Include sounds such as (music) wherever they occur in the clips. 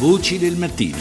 Voci del mattino.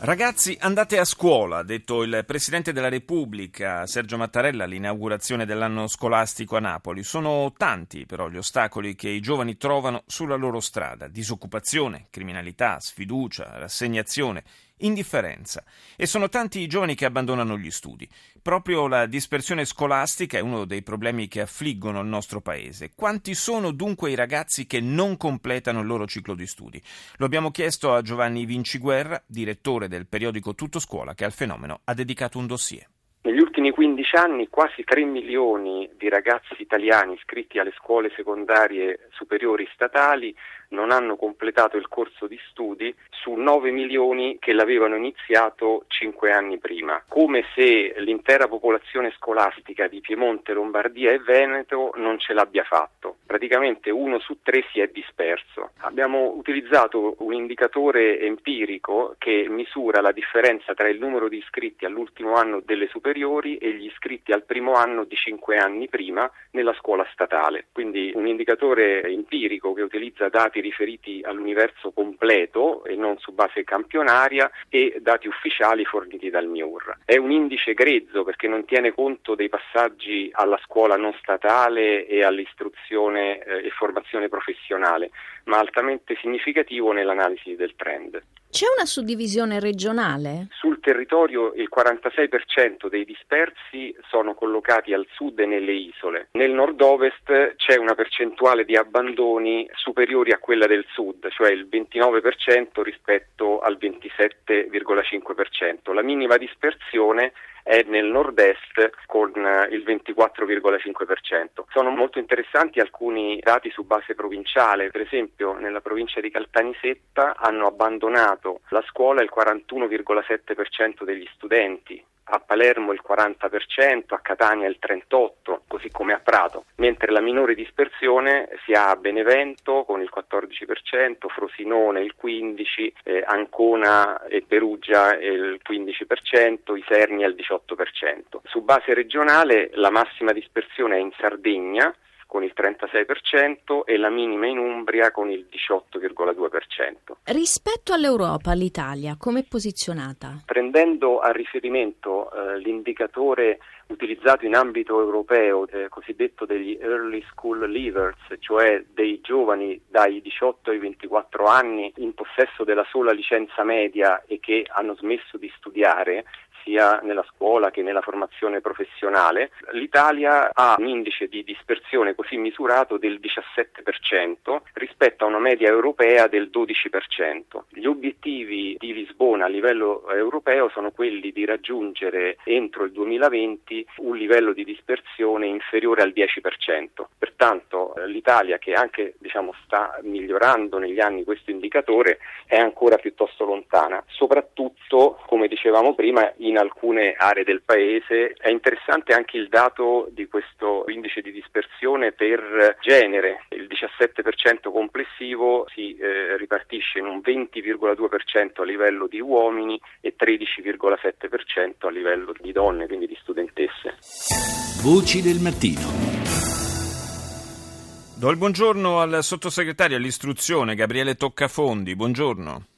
Ragazzi, andate a scuola, ha detto il Presidente della Repubblica Sergio Mattarella all'inaugurazione dell'anno scolastico a Napoli. Sono tanti però gli ostacoli che i giovani trovano sulla loro strada. Disoccupazione, criminalità, sfiducia, rassegnazione indifferenza e sono tanti i giovani che abbandonano gli studi. Proprio la dispersione scolastica è uno dei problemi che affliggono il nostro paese. Quanti sono dunque i ragazzi che non completano il loro ciclo di studi? Lo abbiamo chiesto a Giovanni Vinciguerra, direttore del periodico Tutto Scuola, che al fenomeno ha dedicato un dossier. Negli ultimi 15 anni quasi 3 milioni di ragazzi italiani iscritti alle scuole secondarie superiori statali non hanno completato il corso di studi su 9 milioni che l'avevano iniziato 5 anni prima, come se l'intera popolazione scolastica di Piemonte, Lombardia e Veneto non ce l'abbia fatto. Praticamente uno su tre si è disperso. Abbiamo utilizzato un indicatore empirico che misura la differenza tra il numero di iscritti all'ultimo anno delle superiori e gli iscritti al primo anno di 5 anni prima nella scuola statale. Quindi un indicatore empirico che utilizza dati dati riferiti all'universo completo e non su base campionaria e dati ufficiali forniti dal MIUR. È un indice grezzo perché non tiene conto dei passaggi alla scuola non statale e all'istruzione eh, e formazione professionale, ma altamente significativo nell'analisi del trend. C'è una suddivisione regionale? Sul territorio il 46% dei dispersi sono collocati al sud e nelle isole. Nel nord-ovest c'è una percentuale di abbandoni superiori a quella del sud, cioè il 29% rispetto al 27,5%. La minima dispersione è nel nord-est con eh, il 24,5%. Sono molto interessanti alcuni dati su base provinciale, per esempio nella provincia di Caltanissetta hanno abbandonato la scuola il 41,7% degli studenti, a Palermo il 40%, a Catania il 38%, così come a Prato, mentre la minore dispersione si ha a Benevento con il 14%, Frosinone il 15%, eh, Ancona e Perugia il 15%, Isernia il 18%. Su base regionale la massima dispersione è in Sardegna, con il 36% e la minima in Umbria con il 18,2%. Rispetto all'Europa, l'Italia come è posizionata? Prendendo a riferimento eh, l'indicatore utilizzato in ambito europeo, eh, cosiddetto degli early school leavers, cioè dei giovani dai 18 ai 24 anni in possesso della sola licenza media e che hanno smesso di studiare, sia nella scuola che nella formazione professionale, l'Italia ha un indice di dispersione così misurato del 17% rispetto a una media europea del 12%. Gli obiettivi di Lisbona a livello europeo sono quelli di raggiungere entro il 2020 un livello di dispersione inferiore al 10%. Pertanto eh, l'Italia che anche diciamo, sta migliorando negli anni questo indicatore è ancora piuttosto lontana, soprattutto come dicevamo prima in alcune aree del paese. È interessante anche il dato di questo indice di dispersione per genere. Il 17% complessivo si eh, ripartisce in un 20,2% a livello di uomini e 13,7% a livello di donne, quindi di studentesse. Voci del mattino. Do il buongiorno al sottosegretario all'istruzione Gabriele Toccafondi. Buongiorno.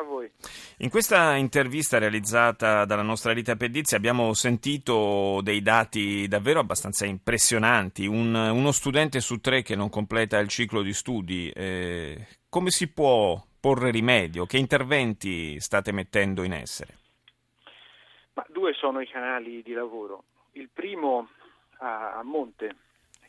A voi. In questa intervista realizzata dalla nostra Rita Pedizzi abbiamo sentito dei dati davvero abbastanza impressionanti. Un, uno studente su tre che non completa il ciclo di studi. Eh, come si può porre rimedio? Che interventi state mettendo in essere? Ma due sono i canali di lavoro. Il primo a, a monte,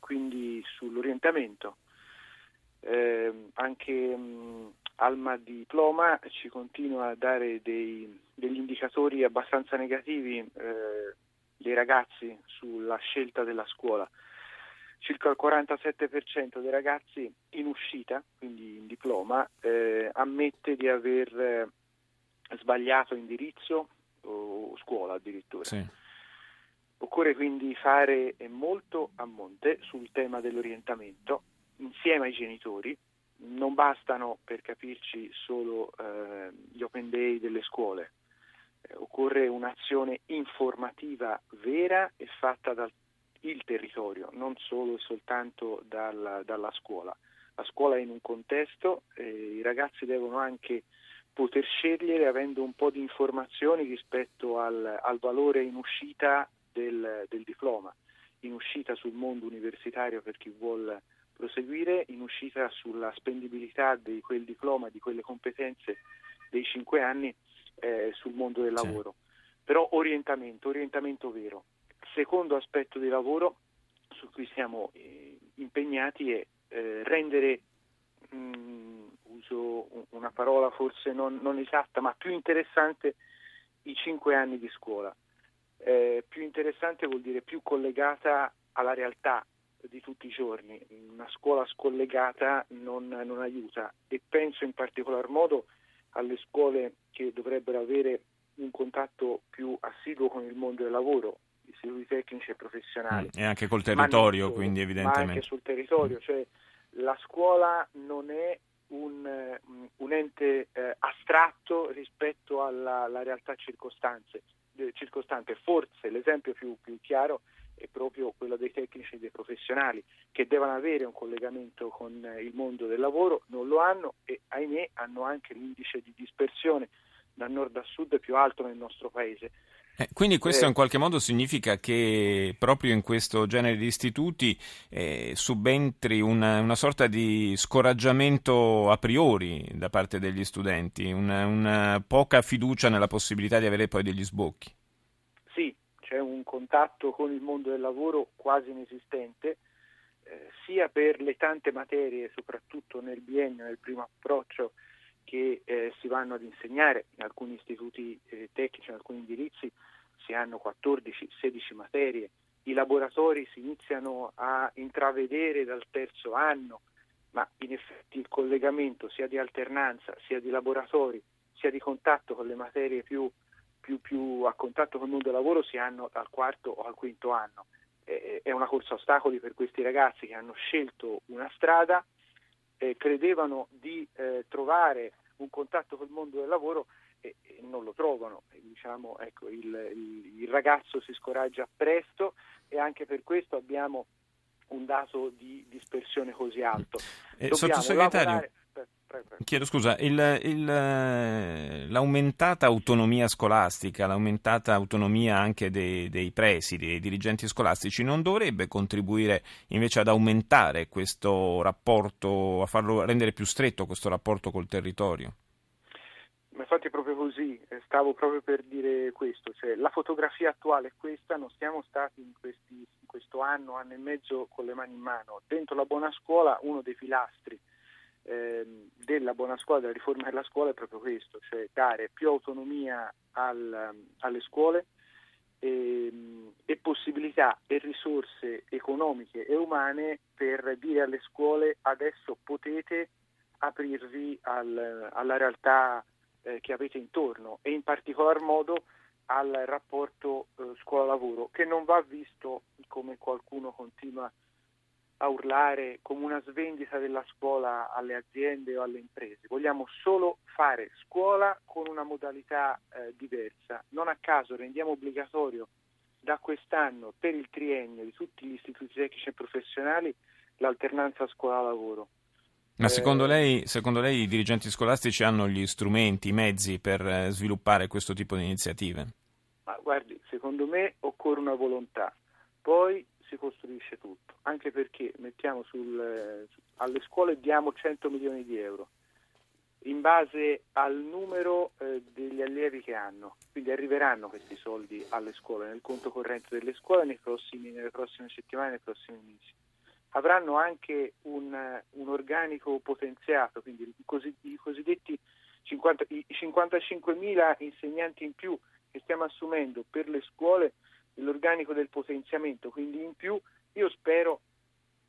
quindi sull'orientamento. Eh, anche mh, Alma Diploma ci continua a dare dei, degli indicatori abbastanza negativi eh, dei ragazzi sulla scelta della scuola. Circa il 47% dei ragazzi in uscita, quindi in diploma, eh, ammette di aver eh, sbagliato indirizzo o scuola addirittura. Sì. Occorre quindi fare molto a monte sul tema dell'orientamento insieme ai genitori non bastano per capirci solo eh, gli open day delle scuole, eh, occorre un'azione informativa vera e fatta dal territorio, non solo e soltanto dalla, dalla scuola. la scuola è in un contesto, eh, i ragazzi devono anche poter scegliere avendo un po' di informazioni rispetto al, al valore in uscita del, del, diploma, in uscita sul mondo universitario per chi vuole proseguire, in uscita sulla spendibilità di quel diploma, di quelle competenze dei cinque anni eh, sul mondo del lavoro. Sì. Però orientamento, orientamento vero. Secondo aspetto di lavoro su cui siamo eh, impegnati è eh, rendere, mh, mm, uso una parola forse non, non, esatta, ma più interessante i cinque anni di scuola. Eh, più interessante vuol dire più collegata alla realtà di tutti i giorni. Una scuola scollegata non, non aiuta e penso in particolar modo alle scuole che dovrebbero avere un contatto più assiduo con il mondo del lavoro, istituti tecnici e professionali. Mm, e anche col territorio, solo, quindi evidentemente. Anche sul territorio, cioè la scuola non è un, un ente eh, astratto rispetto alla, alla realtà circostante. Forse l'esempio più, più chiaro è proprio quello dei tecnici e dei professionali che devono avere un collegamento con il mondo del lavoro, non lo hanno e ahimè hanno anche l'indice di dispersione da nord a sud più alto nel nostro paese. Eh, quindi questo eh, in qualche modo significa che proprio in questo genere di istituti eh, subentri una, una, sorta di scoraggiamento a priori da parte degli studenti, una, una poca fiducia nella possibilità di avere poi degli sbocchi. C'è un contatto con il mondo del lavoro quasi inesistente, eh, sia per le tante materie, soprattutto nel biennio, nel primo approccio, che eh, si vanno ad insegnare. In alcuni istituti eh, tecnici, in alcuni indirizzi si hanno 14-16 materie, i laboratori si iniziano a intravedere dal terzo anno, ma in effetti il collegamento sia di alternanza, sia di laboratori, sia di contatto con le materie più, più, più a contatto con il mondo del lavoro si hanno dal quarto o al quinto anno. È una corsa a ostacoli per questi ragazzi che hanno scelto una strada eh, credevano di eh, trovare un contatto col mondo del lavoro e, e non lo trovano. E, diciamo, ecco, il, il, il, ragazzo si scoraggia presto e anche per questo abbiamo un dato di dispersione così alto. Eh, sottosegretario, lavorare... Chiedo scusa, il, il, eh, l'aumentata autonomia scolastica, l'aumentata autonomia anche dei, dei presidi, dei dirigenti scolastici, non dovrebbe contribuire invece ad aumentare questo rapporto, a farlo rendere più stretto questo rapporto col territorio? Ma infatti è proprio così, eh, stavo proprio per dire questo, cioè, la fotografia attuale è questa, non siamo stati in, questi, in questo anno, anno e mezzo con le mani in mano. Dentro la buona scuola uno dei pilastri eh, della buona scuola, della riforma della scuola è proprio questo, cioè dare più autonomia al, alle scuole e, e, possibilità e risorse economiche e umane per dire alle scuole adesso potete aprirvi al, alla realtà eh, che avete intorno e in particolar modo al rapporto eh, scuola-lavoro che non va visto come qualcuno continua a a urlare come una svendita della scuola alle aziende o alle imprese, vogliamo solo fare scuola con una modalità eh, diversa. Non a caso rendiamo obbligatorio da quest'anno per il triennio di tutti gli istituti tecnici e professionali l'alternanza scuola-lavoro. Ma secondo, eh, lei, secondo lei i dirigenti scolastici hanno gli strumenti, i mezzi per eh, sviluppare questo tipo di iniziative? Ma guardi, secondo me occorre una volontà. Poi si costruisce tutto, anche perché mettiamo sul, eh, alle scuole diamo 100 milioni di euro in base al numero eh, degli allievi che hanno, quindi arriveranno questi soldi alle scuole, nel conto corrente delle scuole prossimi, nelle prossime settimane, nei prossimi mesi. Avranno anche un, un organico potenziato, quindi i, così, i cosiddetti 50, i 55.000 insegnanti in più che stiamo assumendo per le scuole l'organico del potenziamento, quindi in più io spero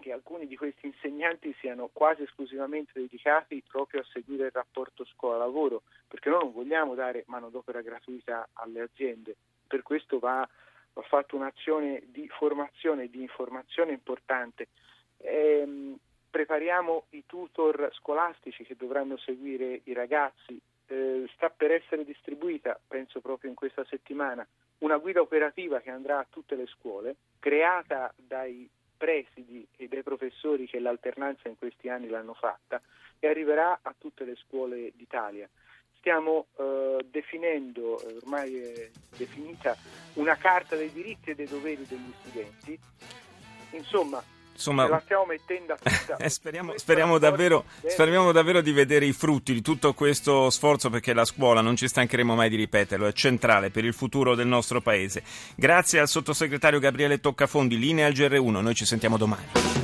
che alcuni di questi insegnanti siano quasi esclusivamente dedicati proprio a seguire il rapporto scuola-lavoro, perché noi non vogliamo dare manodopera gratuita alle aziende, per questo va, va fatta un'azione di formazione e di informazione importante. Ehm, prepariamo i tutor scolastici che dovranno seguire i ragazzi, eh, sta per essere distribuita, penso proprio in questa settimana, una guida operativa che andrà a tutte le scuole, creata dai presidi e dai professori che l'alternanza in questi anni l'hanno fatta e arriverà a tutte le scuole d'Italia. Stiamo eh, definendo, eh, ormai è definita, una carta dei diritti e dei doveri degli studenti. Insomma, Insomma, la stiamo mettendo a (laughs) tutta. Eh, speriamo, speriamo, davvero, speriamo, davvero, di vedere i frutti di tutto questo sforzo perché la scuola, non ci stancheremo mai di ripeterlo, è centrale per il futuro del nostro paese. Grazie al sottosegretario Gabriele Toccafondi, linea al GR1, noi ci sentiamo domani.